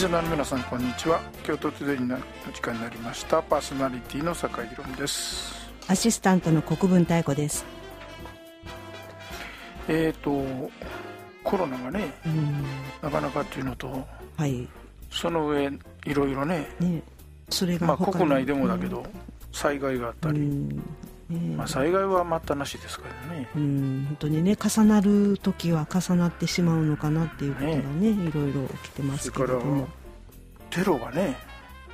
はい、リスナーの皆さんこんにちは。京都トゥデイの時間になりました。パーソナリティの酒井宏美です。アシスタントの国分太子です。えっ、ー、とコロナがねうん。なかなかっていうのとはい。その上いろいろねねそれがまあ国内でもだけど、災害があったり、うまあ、災害は待ったなしですからね。うん。本当にね重なる時は重なってしまうのかなっていうことがねいろいろ起きてますけれどもテロがね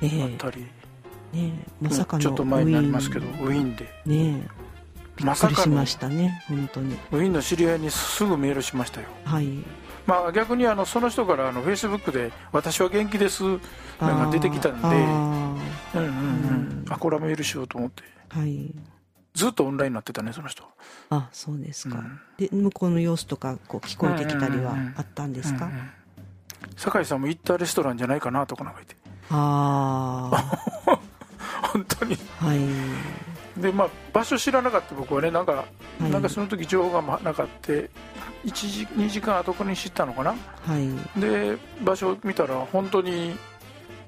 ええ。あったり、ねまさかのちょっと前になりますけどウィーン。で。ねまさかしましたね本当に。ウィーンの知り合いにすぐメールしましたよ。はい。まあ逆にあのその人からあのフェイスブックで「私は元気です」なんか出てきたんで。あうんうんうん。うん。あこれはメールしようと思って。ーはい。ずっとオンラインになってたねその人。あそうですか、うん。で向こうの様子とかこう聞こえてきたりはあったんですか、うんうん酒井さんも行ったレストランじゃないかなとかなんか言って。ああ 本当に。はい。でまあ場所知らなかった僕はねなんか、はい。なんかその時情報がまなかった。1時2時間後に知ったのかな。はい。で場所を見たら本当に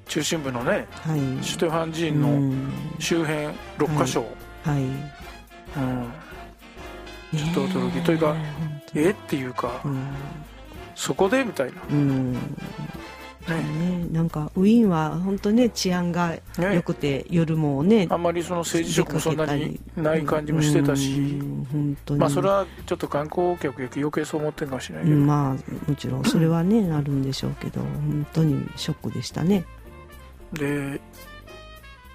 中心部のねはい。シュテファン寺院のうん。周辺6箇所、はい。うん。ちょっと驚き。というかえ？っていうか。うん、そこでみたいな。うん。ねね、なんかウィーンは本当ね治安が良くて、夜もねあんまりその政治色もそんなにない感じもしてたし、まあそれはちょっと観光客や余計そう思ってるかもしれないけど、うんまあもちろんそれはね あるんでしょうけど本当にショックでしたね。で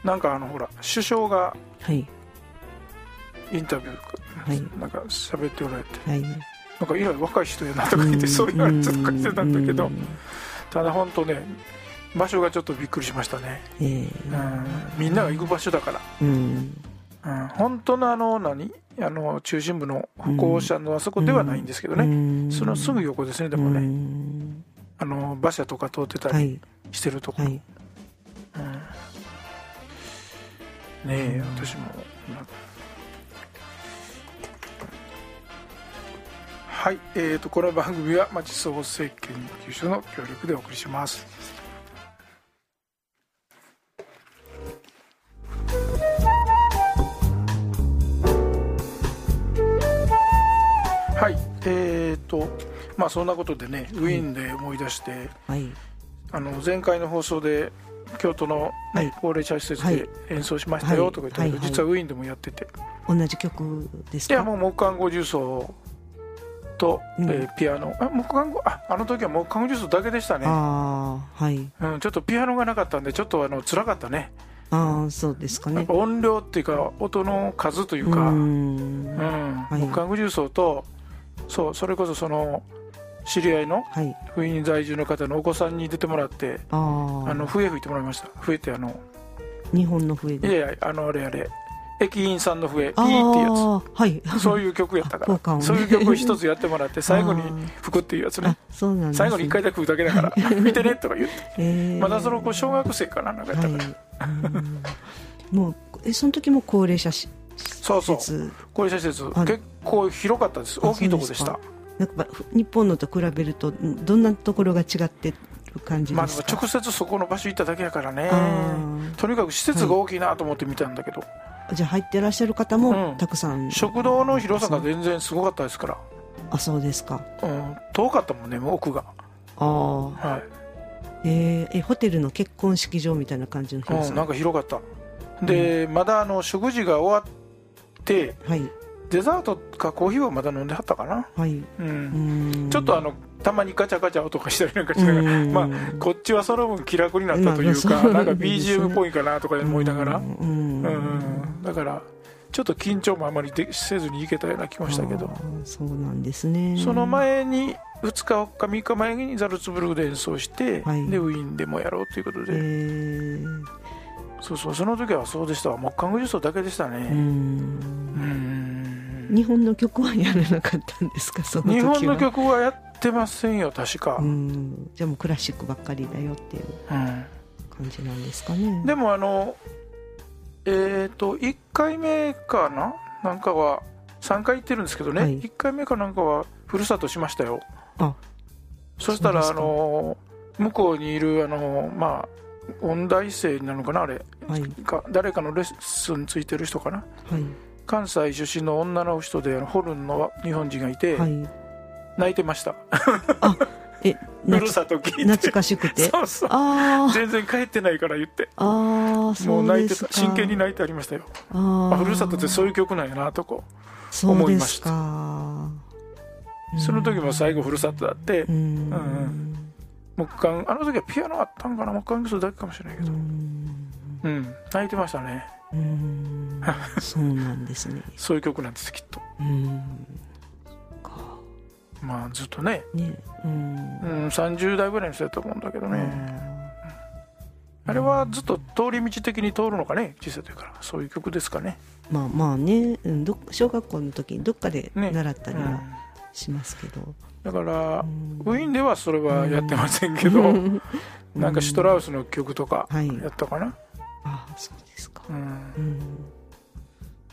なんかあのほら首相がはい。インタビューはい。なんか喋っておられて。はいなんか以来若い人やなとか言ってそういう話とかしてたんだけどうん。ただ本当ね場所がちょっとびっくりしましたね、えうん。え、みんなが行く場所だから、うん。うん、本当のあの何？あの中心部の歩行者のあそこではないんですけどね、うん。そのすぐ横ですねでもね、うん。あの馬車とか通ってたりはい。してるとこ。ろ、はい。うん。ねえ私もはいえー、とこの番組は町創生研究所の協力でお送りします。はいえー、とまあそんなことでねウィーンで思い出して、はい。あの前回の放送で京都の、ねはい。高齢者施設はい。で演奏しましたよはいとか言ったけど、実はウィーンでもやってて、同じ曲ですか？いやもう木管五重奏と、うん。えーピアノ。あ木管五ああの時は木管五重奏だけでしたね、ああはい。うん、ちょっとピアノがなかったんでちょっとあの辛かったね。ああそうですかね。音量っていうか音の数というか、ううん。木管五重奏とそうそれこそその知り合いのはい。ウィーン在住の方のお子さんに出てもらってあああの笛吹いてもらいました。笛ってあの日本の笛いでやいやあのあれあれ駅員さんの笛ピあーってやあはい。つそういう曲やったか効果音ね。らそういう曲一つやってもらって最後に吹くっていうやつあねそうなんです。最後に一回だけ吹くだけだから見てねとか言って。えー。まだその子小学生かななんかやったから、はい。うん。もうえその時も高齢者しそうそう。施設。高齢者施設。はい。結構広かったです。あ大きいとこでした。なんかふ日本のと比べるとんどんなところが違ってる感じまあですか、でも直接そこの場所行っただけやからね。あとにかく施設が大きいなと思って見たんだけど、ーじゃあ入ってらっしゃる方うん。もたくさん、食堂の広さが全然すごかったですから、あそうですか。うん、遠かったもんね奥が。ああ。はい。えーえホテルの結婚式場みたいな感じの広さ、うん、なんか広かった。で、まだあの食事が終わってはいデザートかコーヒーはまだ飲んではったかな、はい。うん。うん。ちょっとあのたまにガチャガチャ音がしたりなんかしながら、うん。まあこっちはその分気楽になったというか、まあまあなんか BGM っぽいかなとか思いながら、うん。うん。だからちょっと緊張もあまりでせずにいけたような気もしたけど。そうなんですね。その前に2日か3日前にザルツブルクで演奏して、はい。でウィーンでもやろうということで、えー。そうそうその時はそうでしたわ。木管五重奏だけでしたうね日本の曲はやらなかったんですか？その時日は本の曲はやってませんよ確か、うん。じゃあもうクラシックばっかりだよっていううん感じなんですかね。でもあのえっ、と1回目かな？なんかは3回行ってるんですけどね、はい。1回目かなんかはふるさとしましたよ。あそしたらあの向こうにいるあのまあ音大生なのかなあれ。はい。か誰かのレッスンついてる人かな。はい関西出身の女の人でホルンの日本人がいて、はい。泣いてました。え ふるなさと聞いて。懐かしくて。そうそう。全然帰ってないから言って。あーもそうう泣いてた真剣に泣いてありましたよ。あふるさとってそういう曲なんやなとこ思いました。その時も最後ふるさとだってうん。うん木管あの時はピアノあったんかな？木管楽だけかもしれないけど。うん。うん。泣いてましたねうん。そうなんですね。そういう曲なんですきっと。うん。か。まあずっとね、ね。うん。うん、30代ぐらいの人だと思うんだけどね。ああれはずっと通り道的に通るのかね小さい時から。そういう曲ですかね。ーまあまあね。うんど小学校の時にどっかでね。習ったりはうん。しますけど、だからうん。ウィーンではそれはやってませんけど、うん。なんかシュトラウスの曲とかはい。やったかな、あそうですかうん。うん。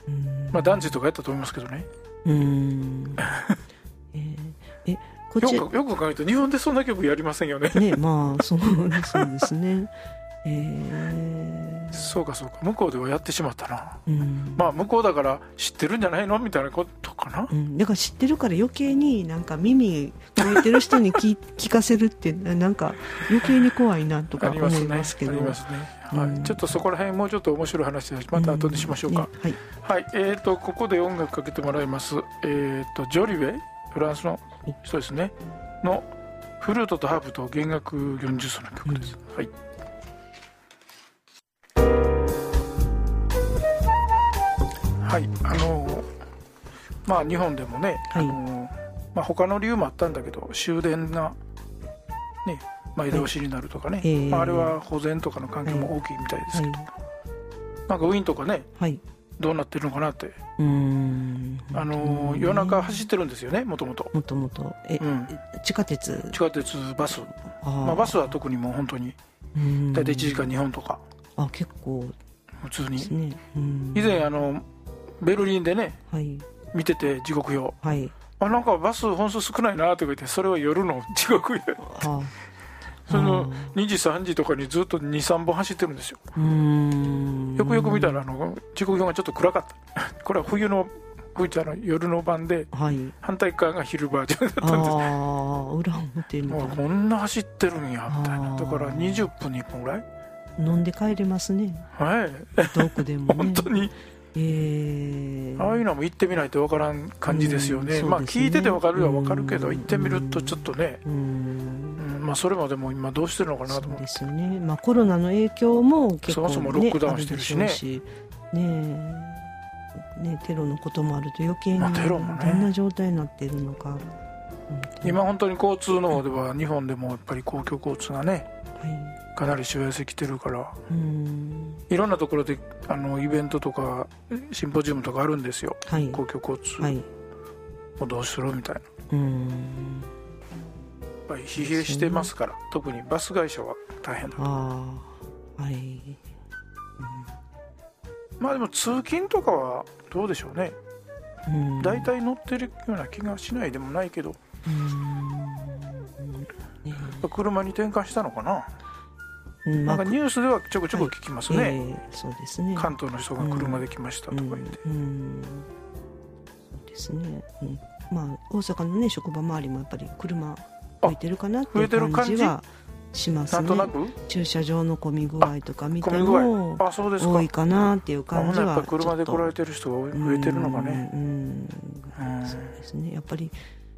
うん。まあダンジとかやったと思いますけどね。うん。えーえこっちよくよく考えると日本でそんな曲やりませんよね。ねまあそうそうですね。えーそうかそうか。向こうではやってしまったな。うん。まあ向こうだから知ってるんじゃないのみたいなことかな。うん、だから知ってるから余計になんか耳てる人に聞 聞かせるってなんか余計に怖いなとあか思いますけど。ありますね、はい。うん。ちょっとそこら辺もうちょっと面白い話でまた後でしましょうか、ね。はい。はい。えー、とここで音楽かけてもらいます。えー、とジョリウェイ？フランスの？人ですね。のフルートとハープと弦楽40奏の曲です、はいはいあのまあ日本でもね、はい。あのまあ、他の理由もあったんだけど終電がね前倒しになるとかね、えーまあ、あれは保全とかの関係も大きいみたいですけど、なんかウィーンとかねはい。どうなってるのかなって、うーん。あの夜中走ってるんですよねもともと。もともと。え、うん。地下鉄？地下鉄バス、まあ、バスは特にもう本当にうん。大体1時間2本とか。あ結構。普通に。ね。うん。以前あのベルリンでねはい。見てて時刻表。はい。あなんかバス本数少ないなとか言ってそれは夜の時刻表。あ。そのあ2時3時とかにずっと23本走ってるんですよ。よくよく見たらあの時刻表がちょっと暗かった。これは冬の冬じゃない夜の晩ではい。反対側が昼バージョンだったんです。ああ裏表みたいもうこんな走ってるんやみたいな。だから20分に1本ぐらい？飲んで帰れますね。はい。どこでもね。本当にえー、ああいうのも行ってみないと分からん感じですよね,、まあうんそうですね。聞いてて分かるは分かるけどうん。行ってみるとちょっとね、うーん。うんまあ、それまでも今どうしてるのかなと思ってですよね、まあ、コロナの影響も結構、ね、そもそもロックダウンしてるしね。しねえ。ねテロのこともあると余計にどんな状態になってるのか、うん今本当に交通の方では日本でもやっぱり公共交通がねはい。かなりしわ寄せきてるからうん。いろんなところであのイベントとかシンポジウムとかあるんですよ。はい。公共交通。はい。をどうするみたいな。やうん。っぱり疲弊してますから特にバス会社は大変だ。ああはい。まあでも通勤とかはどうでしょうね。うん。大体乗ってるような気がしないでもないけど。うんね車に転換したのかな？うん。まあなんかニュースではちょこちょこ聞きますね、ええそうですね。関東の人が車で来ましたとか言って、うん。うん。そうですね、うん、まあ大阪のね職場周りもやっぱり車増えてるかなっていう感じ？はしますね。なんとなく？駐車場の混み具合とか見てもあそうですか。多いかなっていう感じはぱ車で来られててる人が増えてるのかね。うん。うん。そうですね。やっぱり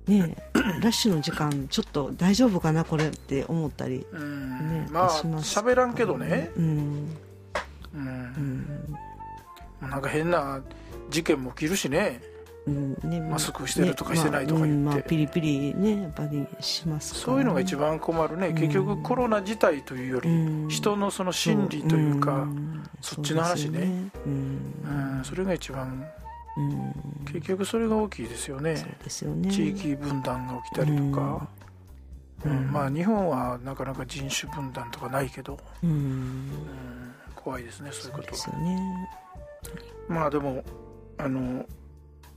ね ラッシュの時間ちょっと大丈夫かなこれって思ったりうんねまあ喋らんけどね、うん。うん。うん。なんか変な事件も起きるしね。うん。ねマスクしてるとかしてないとか言って。ねまあうんまあ、ピリピリねやっぱりしますそういうのが一番困るね、うん。結局コロナ自体というより、うん。人のその心理というか、ん。そっちの話ね。そうんそれが一番うん。結局それが大きいですよね。そうですよね。地域分断が起きたりとか、うん。うん。まあ日本はなかなか人種分断とかないけど、うん。うん。怖いですねそういうことすよね。まあでもあの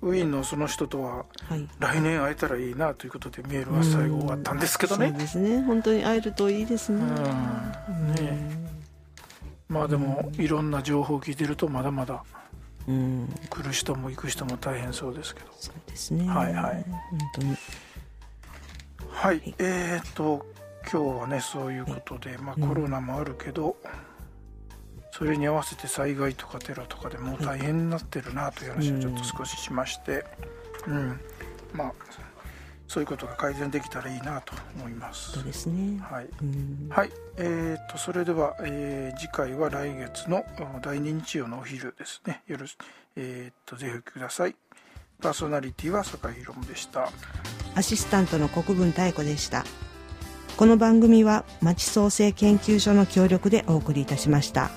ウィーンのその人とははい。来年会えたらいいなということでメールは最後終わったんですけどね。そうですね。本当に会えるといいですね。うん。ね。まあでもいろんな情報を聞いてるとまだまだうん。来る人も行く人も大変そうですけど。そうですね。はいはい。本当に。はい。えー、と今日はねそういうことで、まあ、コロナもあるけど、それに合わせて災害とかテロとかでもう大変になってるなという話をちょっと少ししまして、うん。まあそういうことが改善できたらいいなと思いますそう。ですねはいうんはい、えー、とそれでは、えー次回は来月のお第2日曜のお昼ですね。よろしえー、とぜひお聞きください。パーソナリティは坂井宏夢でした。アシスタントの国分太子でしたこの番組は町創生研究所の協力でお送りいたしました。